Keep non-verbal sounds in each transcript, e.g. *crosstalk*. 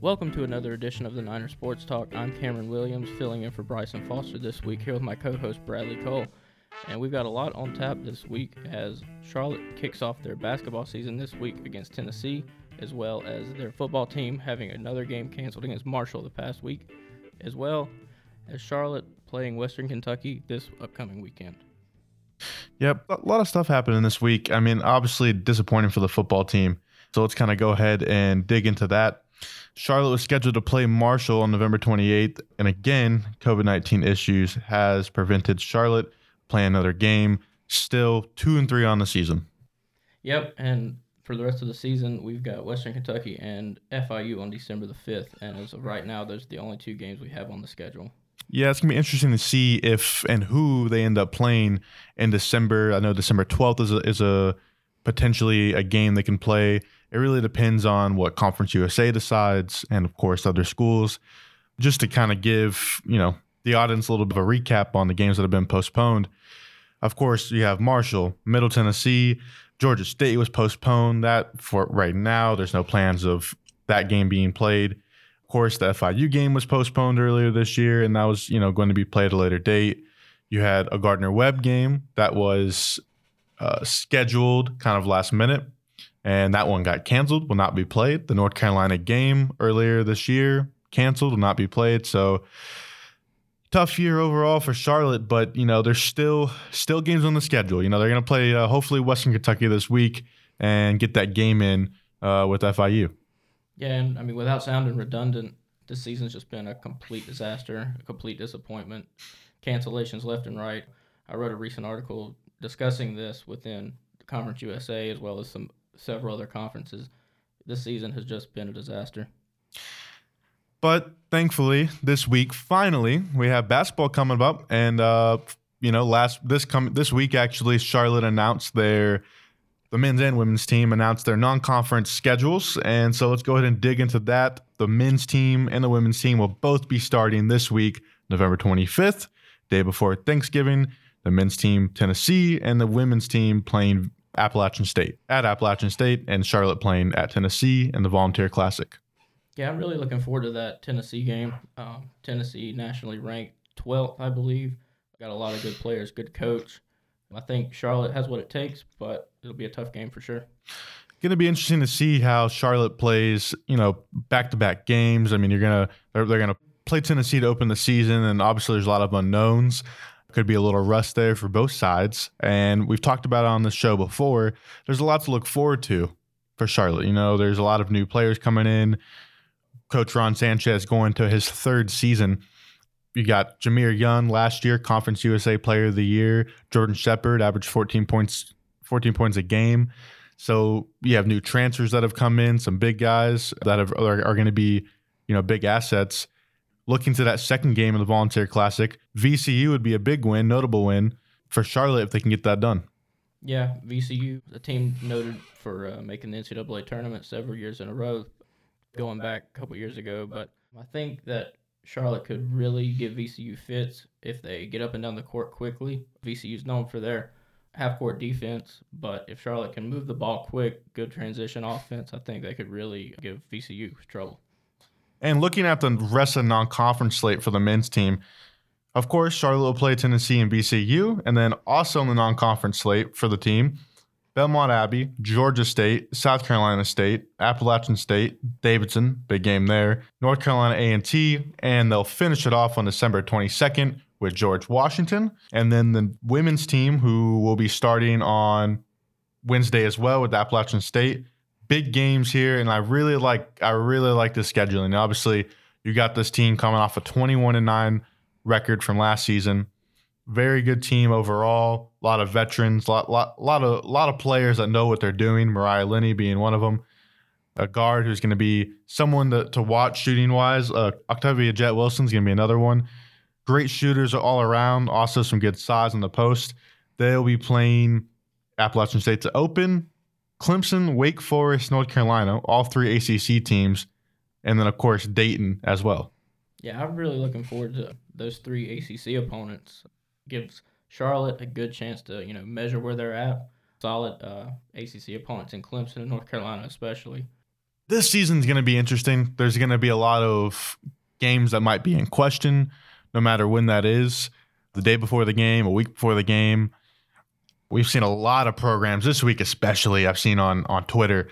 Welcome to another edition of the Niner Sports Talk. I'm Cameron Williams, filling in for Bryson Foster this week here with my co-host Bradley Cole. And we've got a lot on tap this week as Charlotte kicks off their basketball season this week against Tennessee, as well as their football team having another game canceled against Marshall the past week, as well as Charlotte playing Western Kentucky this upcoming weekend. Yep, a lot of stuff happening this week. I mean, obviously disappointing for the football team. So let's kind of go ahead and dig into that. Charlotte was scheduled to play Marshall on November 28th, and again, COVID 19 issues has prevented Charlotte playing another game. Still two and three on the season. Yep, and for the rest of the season, we've got Western Kentucky and FIU on December the 5th, and as of right now, those are the only two games we have on the schedule. Yeah, it's gonna be interesting to see if and who they end up playing in December. I know December 12th is a, is a potentially a game they can play. It really depends on what Conference USA decides and, of course, other schools. Just to kind of give, you know, the audience a little bit of a recap on the games that have been postponed. Of course, you have Marshall, Middle Tennessee, Georgia State was postponed. That for right now, there's no plans of that game being played. Of course, the FIU game was postponed earlier this year, and that was, you know, going to be played at a later date. You had a Gardner Webb game that was uh, scheduled kind of last minute and that one got canceled, will not be played. The North Carolina game earlier this year canceled, will not be played. So tough year overall for Charlotte, but you know there's still still games on the schedule. You know they're going to play uh, hopefully Western Kentucky this week and get that game in uh, with FIU. Yeah, and I mean without sounding redundant, this season's just been a complete disaster, a complete disappointment, cancellations left and right. I wrote a recent article discussing this within Conference USA as well as some several other conferences. This season has just been a disaster. But thankfully, this week finally we have basketball coming up, and uh, you know, last this come this week actually, Charlotte announced their the men's and women's team announced their non-conference schedules, and so let's go ahead and dig into that. The men's team and the women's team will both be starting this week, November 25th, day before Thanksgiving. The men's team Tennessee and the women's team playing Appalachian State at Appalachian State and Charlotte playing at Tennessee in the Volunteer Classic. Yeah, I'm really looking forward to that Tennessee game. Um, Tennessee nationally ranked 12th, I believe. Got a lot of good players, good coach. I think Charlotte has what it takes, but it'll be a tough game for sure. Going to be interesting to see how Charlotte plays. You know, back-to-back games. I mean, you're gonna they're, they're gonna play Tennessee to open the season, and obviously there's a lot of unknowns. Could be a little rust there for both sides. And we've talked about it on the show before. There's a lot to look forward to for Charlotte. You know, there's a lot of new players coming in. Coach Ron Sanchez going to his third season. You got Jahmir Young last year, Conference USA Player of the Year. Jordan Shepherd averaged 14 points, 14 points a game. So you have new transfers that have come in, some big guys that have, are, are going to be, you know, big assets looking to that second game of the Volunteer Classic, VCU would be a big win, notable win for Charlotte if they can get that done. Yeah, VCU, a team noted for uh, making the NCAA tournament several years in a row, going back a couple years ago. But I think that Charlotte could really give VCU fits if they get up and down the court quickly. VCU's known for their half court defense, but if Charlotte can move the ball quick, good transition offense, I think they could really give VCU trouble. And looking at the rest of the non-conference slate for the men's team, of course, Charlotte will play Tennessee and VCU, and then also in the non-conference slate for the team, Belmont Abbey, Georgia State, South Carolina State, Appalachian State, Davidson, big game there, North Carolina A&T, and they'll finish it off on December 22nd with George Washington, and then the women's team who will be starting on Wednesday as well with Appalachian State big games here, and I really like I really like the scheduling. Obviously, you got this team coming off a 21 and nine record from last season. Very good team overall. A lot of veterans, lot lot lot of a lot of players that know what they're doing. Mariah Linney being one of them. A guard who's going to be someone to, to watch shooting wise. Uh, Octavia Jett Wilson's going to be another one. Great shooters all around. Also some good size on the post. They'll be playing Appalachian State to open Clemson, Wake Forest, North Carolina, all three ACC teams, and then of course Dayton as well. Yeah, I'm really looking forward to those three ACC opponents. Gives Charlotte a good chance to you know measure where they're at. Solid uh, ACC opponents in Clemson and North Carolina, especially. This season's going to be interesting. There's going to be a lot of games that might be in question, no matter when that is. The day before the game, a week before the game. We've seen a lot of programs this week, especially. I've seen on on Twitter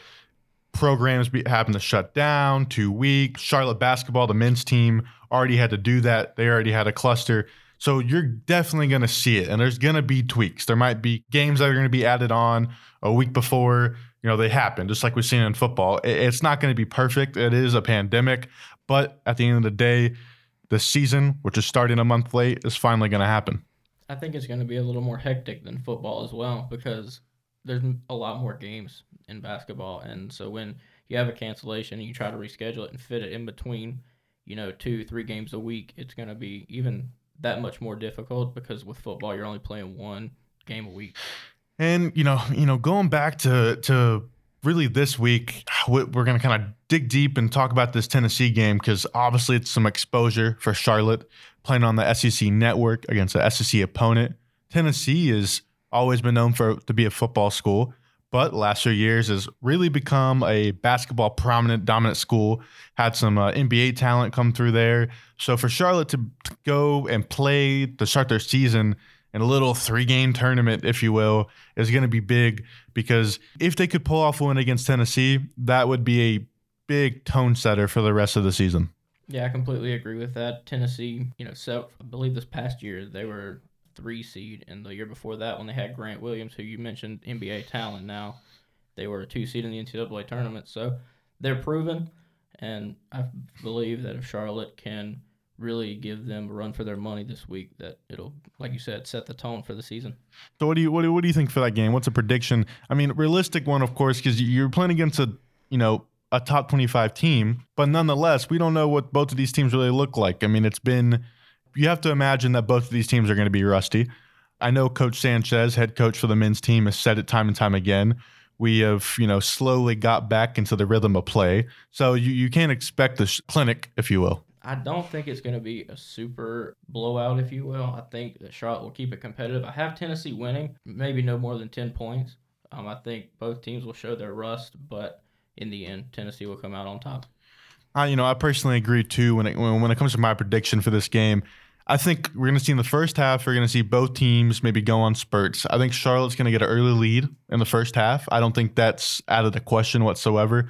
programs be, having to shut down two weeks. Charlotte basketball, the men's team, already had to do that. They already had a cluster. So you're definitely going to see it, and there's going to be tweaks. There might be games that are going to be added on a week before. You know they happen, just like we've seen in football. It's not going to be perfect. It is a pandemic, but at the end of the day, the season, which is starting a month late, is finally going to happen. I think it's going to be a little more hectic than football as well because there's a lot more games in basketball, and so when you have a cancellation and you try to reschedule it and fit it in between, you know, two three games a week, it's going to be even that much more difficult because with football you're only playing one game a week. And you know, you know, going back to to really this week, we're going to kind of dig deep and talk about this Tennessee game because obviously it's some exposure for Charlotte playing on the SEC network against an SEC opponent. Tennessee has always been known for to be a football school, but last few years has really become a basketball prominent, dominant school. Had some uh, NBA talent come through there. So for Charlotte to, to go and play to start their season in a little three game tournament, if you will, is going to be big because if they could pull off a win against Tennessee, that would be a big tone setter for the rest of the season. Yeah, I completely agree with that. Tennessee, you know, so I believe this past year they were three seed, and the year before that, when they had Grant Williams, who you mentioned NBA talent, now they were a two seed in the NCAA tournament. So they're proven, and I believe that if Charlotte can really give them a run for their money this week, that it'll, like you said, set the tone for the season. So what do you what do, what do you think for that game? What's a prediction? I mean, realistic one, of course, because you're playing against a you know a top 25 team, but nonetheless, we don't know what both of these teams really look like. I mean, it's been you have to imagine that both of these teams are going to be rusty. I know Coach Sanchez, head coach for the men's team, has said it time and time again. We have, you know, slowly got back into the rhythm of play. So you, you can't expect this clinic, if you will. I don't think it's going to be a super blowout, if you will. I think that Charlotte will keep it competitive. I have Tennessee winning, maybe no more than 10 points. Um, I think both teams will show their rust, but in the end, Tennessee will come out on top. I, you know, I personally agree too. When it when, when it comes to my prediction for this game, I think we're going to see in the first half, we're going to see both teams maybe go on spurts. I think Charlotte's going to get an early lead in the first half. I don't think that's out of the question whatsoever.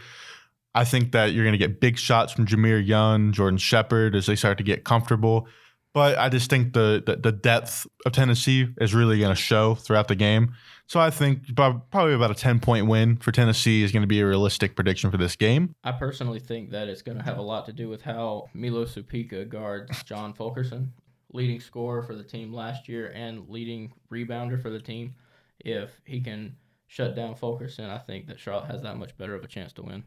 I think that you're going to get big shots from Jahmir Young, Jordan Shepherd as they start to get comfortable. But I just think the, the, the depth of Tennessee is really going to show throughout the game. So I think probably about a 10 point win for Tennessee is going to be a realistic prediction for this game. I personally think that it's going to have a lot to do with how Milo Supica guards John Fulkerson leading scorer for the team last year and leading rebounder for the team. If he can shut down Fulkerson, I think that Charlotte has that much better of a chance to win.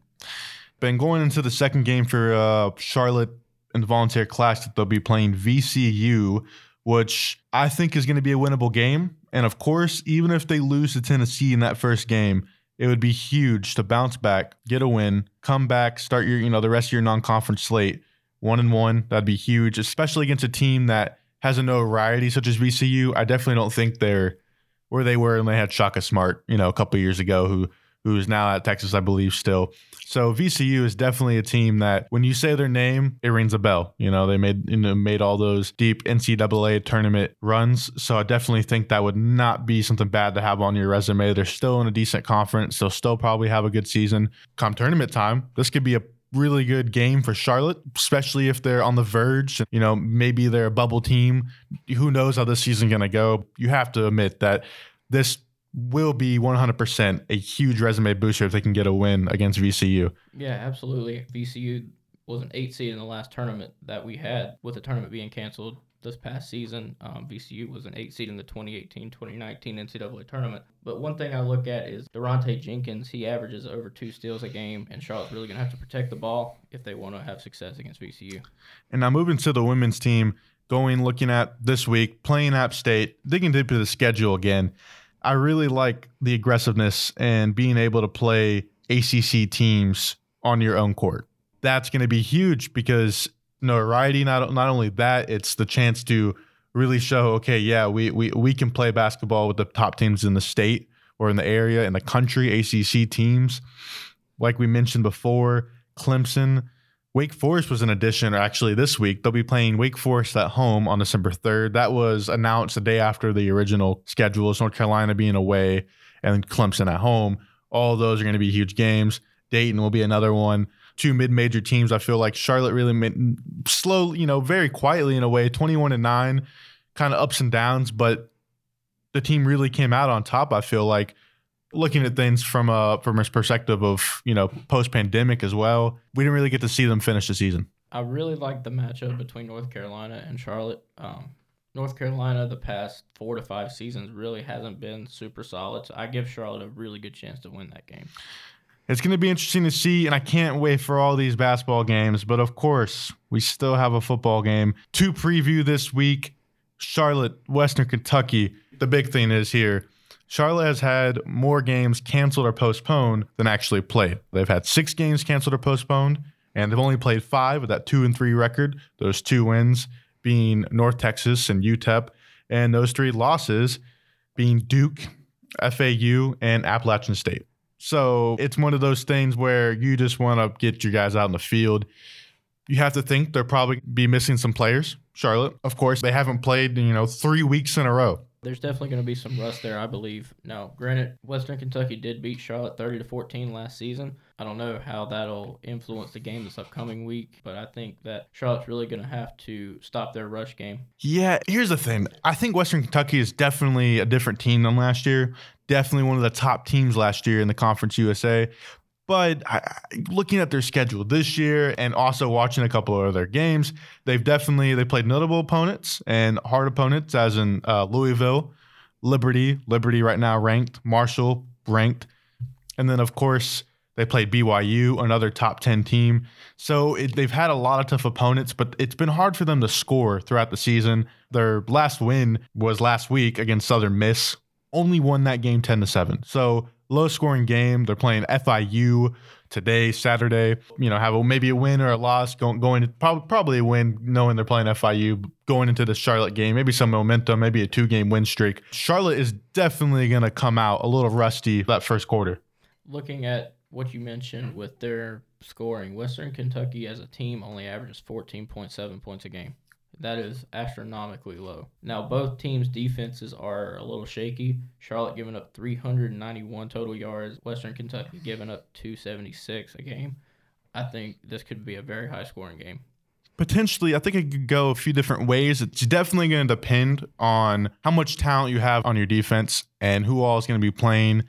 Been going into the second game for uh, Charlotte in the volunteer that they'll be playing VCU, which I think is going to be a winnable game. And of course, even if they lose to Tennessee in that first game, it would be huge to bounce back, get a win, come back, start your, you know, the rest of your non-conference slate one and one. That'd be huge, especially against a team that has a notoriety such as VCU. I definitely don't think they're where they were and they had Shaka Smart, you know, a couple years ago, who who is now at Texas, I believe, still. So VCU is definitely a team that when you say their name, it rings a bell. You know, they made you know, made all those deep NCAA tournament runs. So I definitely think that would not be something bad to have on your resume. They're still in a decent conference. They'll still probably have a good season. Come tournament time, this could be a really good game for Charlotte, especially if they're on the verge. You know, maybe they're a bubble team. Who knows how this season's going to go? You have to admit that this will be 100% a huge resume booster if they can get a win against VCU. Yeah, absolutely. VCU was an eight seed in the last tournament that we had, with the tournament being canceled this past season. Um, VCU was an eight seed in the 2018 2019 NCAA tournament. But one thing I look at is De'Riante Jenkins. He averages over two steals a game, and Charlotte's really going to have to protect the ball if they want to have success against VCU. And now moving to the women's team, going looking at this week, playing App State, digging deep into the schedule again. I really like the aggressiveness and being able to play ACC teams on your own court. That's going to be huge because notoriety. Not not only that, it's the chance to really show, okay, yeah, we we we can play basketball with the top teams in the state or in the area in the country, ACC teams. Like we mentioned before, Clemson, Wake Forest was an addition or actually this week. They'll be playing Wake Forest at home on December 3rd. That was announced the day after the original schedule. North Carolina being away and Clemson at home. All those are going to be huge games. Dayton will be another one. Two mid-major teams. I feel like Charlotte really made, slow, you know, very quietly in a way, 21 and 9, kind of ups and downs, but the team really came out on top, I feel like looking at things from a from a perspective of you know post pandemic as well. We didn't really get to see them finish the season. I really like the matchup between North Carolina and Charlotte. Um, North Carolina, the past four to five seasons, really hasn't been super solid. So I give Charlotte a really good chance to win that game. It's going to be interesting to see, and I can't wait for all these basketball games. But of course, we still have a football game to preview this week. Charlotte, Western Kentucky. The big thing is here Charlotte has had more games canceled or postponed than actually played. They've had six games canceled or postponed, and they've only played five with that two and three record. Those two wins being North Texas and UTEP, and those three losses being Duke, FAU, and Appalachian State. So it's one of those things where you just want to get your guys out in the field. You have to think they'll probably be missing some players. Charlotte, of course, they haven't played, you know, three weeks in a row. There's definitely going to be some rust there, I believe. Now, granted, Western Kentucky did beat Charlotte 30 to 14 last season. I don't know how that'll influence the game this upcoming week, but I think that Charlotte's really going to have to stop their rush game. Yeah, here's the thing. I think Western Kentucky is definitely a different team than last year. Definitely one of the top teams last year in the Conference USA. But looking at their schedule this year and also watching a couple of their games, they've definitely they played notable opponents and hard opponents, as in uh, Louisville, Liberty, Liberty right now ranked, Marshall ranked, and then of course they played BYU, another top ten team. So it, they've had a lot of tough opponents, but it's been hard for them to score throughout the season. Their last win was last week against Southern Miss. Only won that game ten to seven. So low scoring game. They're playing FIU today, Saturday. You know, have a, maybe a win or a loss going going to probably probably a win, knowing they're playing FIU going into the Charlotte game. Maybe some momentum, maybe a two game win streak. Charlotte is definitely going to come out a little rusty that first quarter. Looking at what you mentioned with their scoring, Western Kentucky as a team only averages 14.7 points a game. That is astronomically low. Now, both teams' defenses are a little shaky. Charlotte giving up 391 total yards, Western Kentucky giving up 276 a game. I think this could be a very high scoring game. Potentially, I think it could go a few different ways. It's definitely going to depend on how much talent you have on your defense and who all is going to be playing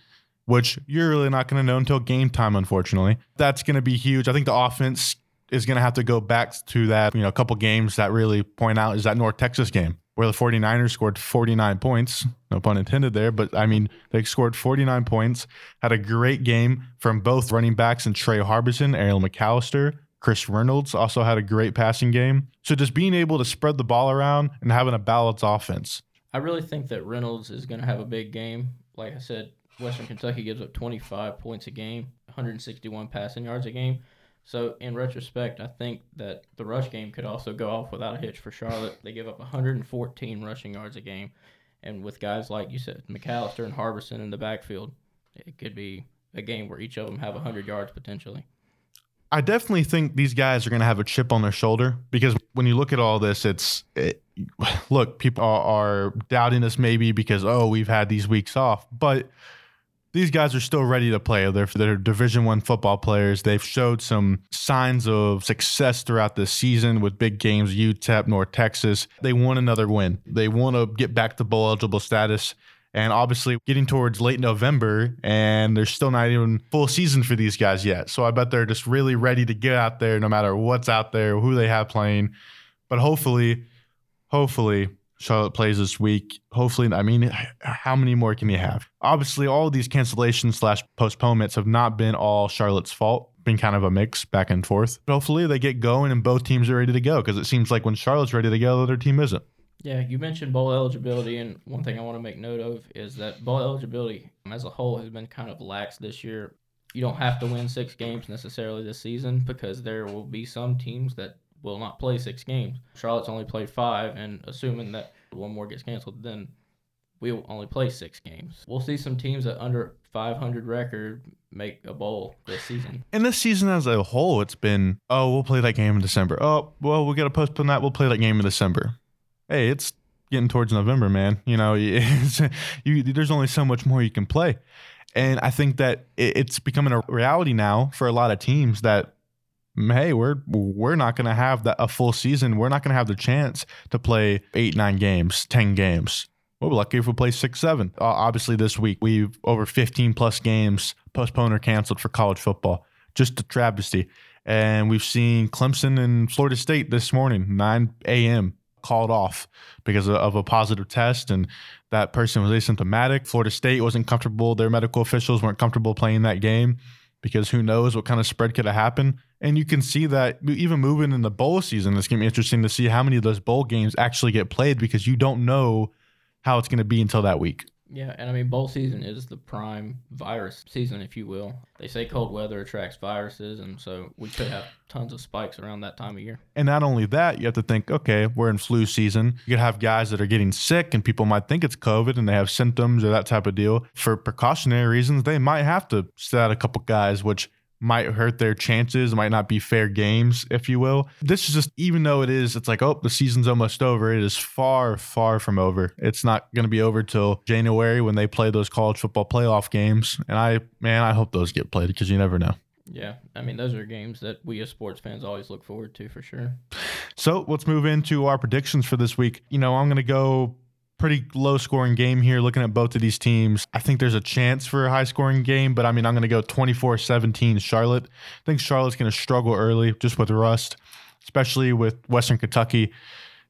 which you're really not going to know until game time, unfortunately. That's going to be huge. I think the offense is going to have to go back to that, you know, a couple games that really point out is that North Texas game where the 49ers scored 49 points. No pun intended there, but I mean, they scored 49 points, had a great game from both running backs and Tre Harbison, Aaron McAllister. Chris Reynolds also had a great passing game. So just being able to spread the ball around and having a balanced offense. I really think that Reynolds is going to have a big game. Like I said, Western Kentucky gives up 25 points a game, 161 passing yards a game. So in retrospect, I think that the rush game could also go off without a hitch for Charlotte. They give up 114 rushing yards a game, and with guys like you said, McAllister and Harbison in the backfield, it could be a game where each of them have 100 yards potentially. I definitely think these guys are going to have a chip on their shoulder because when you look at all this, it's it, look, people are, are doubting us maybe because oh we've had these weeks off, but these guys are still ready to play. They're, they're Division One football players. They've showed some signs of success throughout the season with big games, UTEP, North Texas. They want another win. They want to get back to bowl eligible status. And obviously, getting towards late November, and there's still not even full season for these guys yet. So I bet they're just really ready to get out there, no matter what's out there, who they have playing. But hopefully, hopefully, Charlotte plays this week. Hopefully, I mean, how many more can you have? Obviously, all these cancellations slash postponements have not been all Charlotte's fault. Been kind of a mix back and forth. But hopefully, they get going and both teams are ready to go because it seems like when Charlotte's ready to go, the other team isn't. Yeah, you mentioned bowl eligibility, and one thing I want to make note of is that bowl eligibility as a whole has been kind of lax this year. You don't have to win six games necessarily this season because there will be some teams that will not play six games. Charlotte's only played five, and assuming that one more gets canceled, then we'll only play six games. We'll see some teams that under 500 record make a bowl this season. And this season as a whole, it's been, oh, we'll play that game in December. Oh, well, we got to postpone that. We'll play that game in December. Hey, it's getting towards November, man. You know, *laughs* you, there's only so much more you can play. And I think that it's becoming a reality now for a lot of teams that hey, we're we're not going to have that a full season. We're not going to have the chance to play eight, nine games, ten games. We'll be lucky if we play six, seven. Uh, obviously, this week we've over 15 plus games postponed or canceled for college football. Just a travesty. And we've seen Clemson and Florida State this morning, 9 a.m called off because of a positive test and that person was asymptomatic. Florida State wasn't comfortable. Their medical officials weren't comfortable playing that game because who knows what kind of spread could have happened. And you can see that even moving in the bowl season, it's going to be interesting to see how many of those bowl games actually get played because you don't know how it's going to be until that week. Yeah, and I mean, bowl season is the prime virus season, if you will. They say cold weather attracts viruses, and so we could have tons of spikes around that time of year. And not only that, you have to think, okay, we're in flu season. You could have guys that are getting sick, and people might think it's COVID and they have symptoms or that type of deal. For precautionary reasons, they might have to set out a couple guys, which might hurt their chances, might not be fair games, if you will. This is just, even though it is, it's like, oh, the season's almost over. It is far, far from over. It's not going to be over till January when they play those college football playoff games. And I, man, I hope those get played because you never know. Yeah, I mean, those are games that we as sports fans always look forward to for sure. So let's move into our predictions for this week. You know, I'm going to go pretty low scoring game here looking at both of these teams. I think there's a chance for a high scoring game, but I mean, I'm going to go 24 17 Charlotte. I think Charlotte's going to struggle early just with rust, especially with Western Kentucky.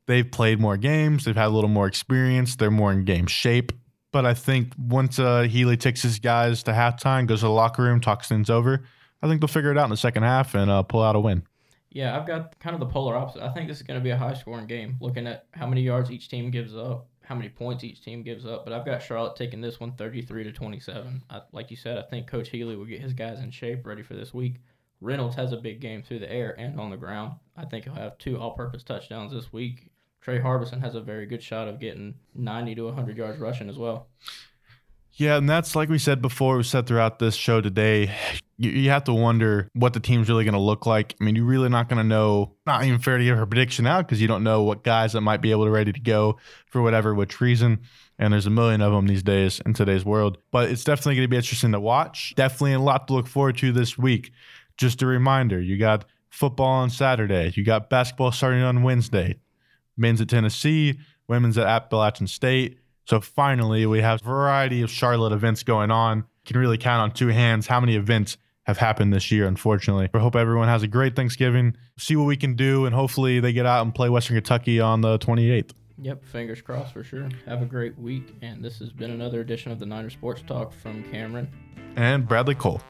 They've played more games, they've had a little more experience, they're more in game shape. But I think once uh, Healy takes his guys to halftime, goes to the locker room, talks things over, I think they'll figure it out in the second half and uh, pull out a win. Yeah, I've got kind of the polar opposite. I think this is going to be a high scoring game, looking at how many yards each team gives up how many points each team gives up, but I've got Charlotte taking this one 33 to 27. I, like you said, I think Coach Healy will get his guys in shape, ready for this week. Reynolds has a big game through the air and on the ground. I think he'll have two all-purpose touchdowns this week. Tre Harbison has a very good shot of getting 90 to 100 yards rushing as well. Yeah, and that's like we said before, we said throughout this show today, you, you have to wonder what the team's really going to look like. I mean, you're really not going to know, not even fair to give a prediction out because you don't know what guys that might be able to ready to go for whatever, which reason. And there's a million of them these days in today's world. But it's definitely going to be interesting to watch. Definitely a lot to look forward to this week. Just a reminder you got football on Saturday, you got basketball starting on Wednesday, men's at Tennessee, women's at Appalachian State. So finally, we have a variety of Charlotte events going on. You can really count on two hands how many events have happened this year, unfortunately. I hope everyone has a great Thanksgiving. See what we can do, and hopefully they get out and play Western Kentucky on the 28th. Yep, fingers crossed for sure. Have a great week, and this has been another edition of the Niner Sports Talk from Cameron and Bradley Cole.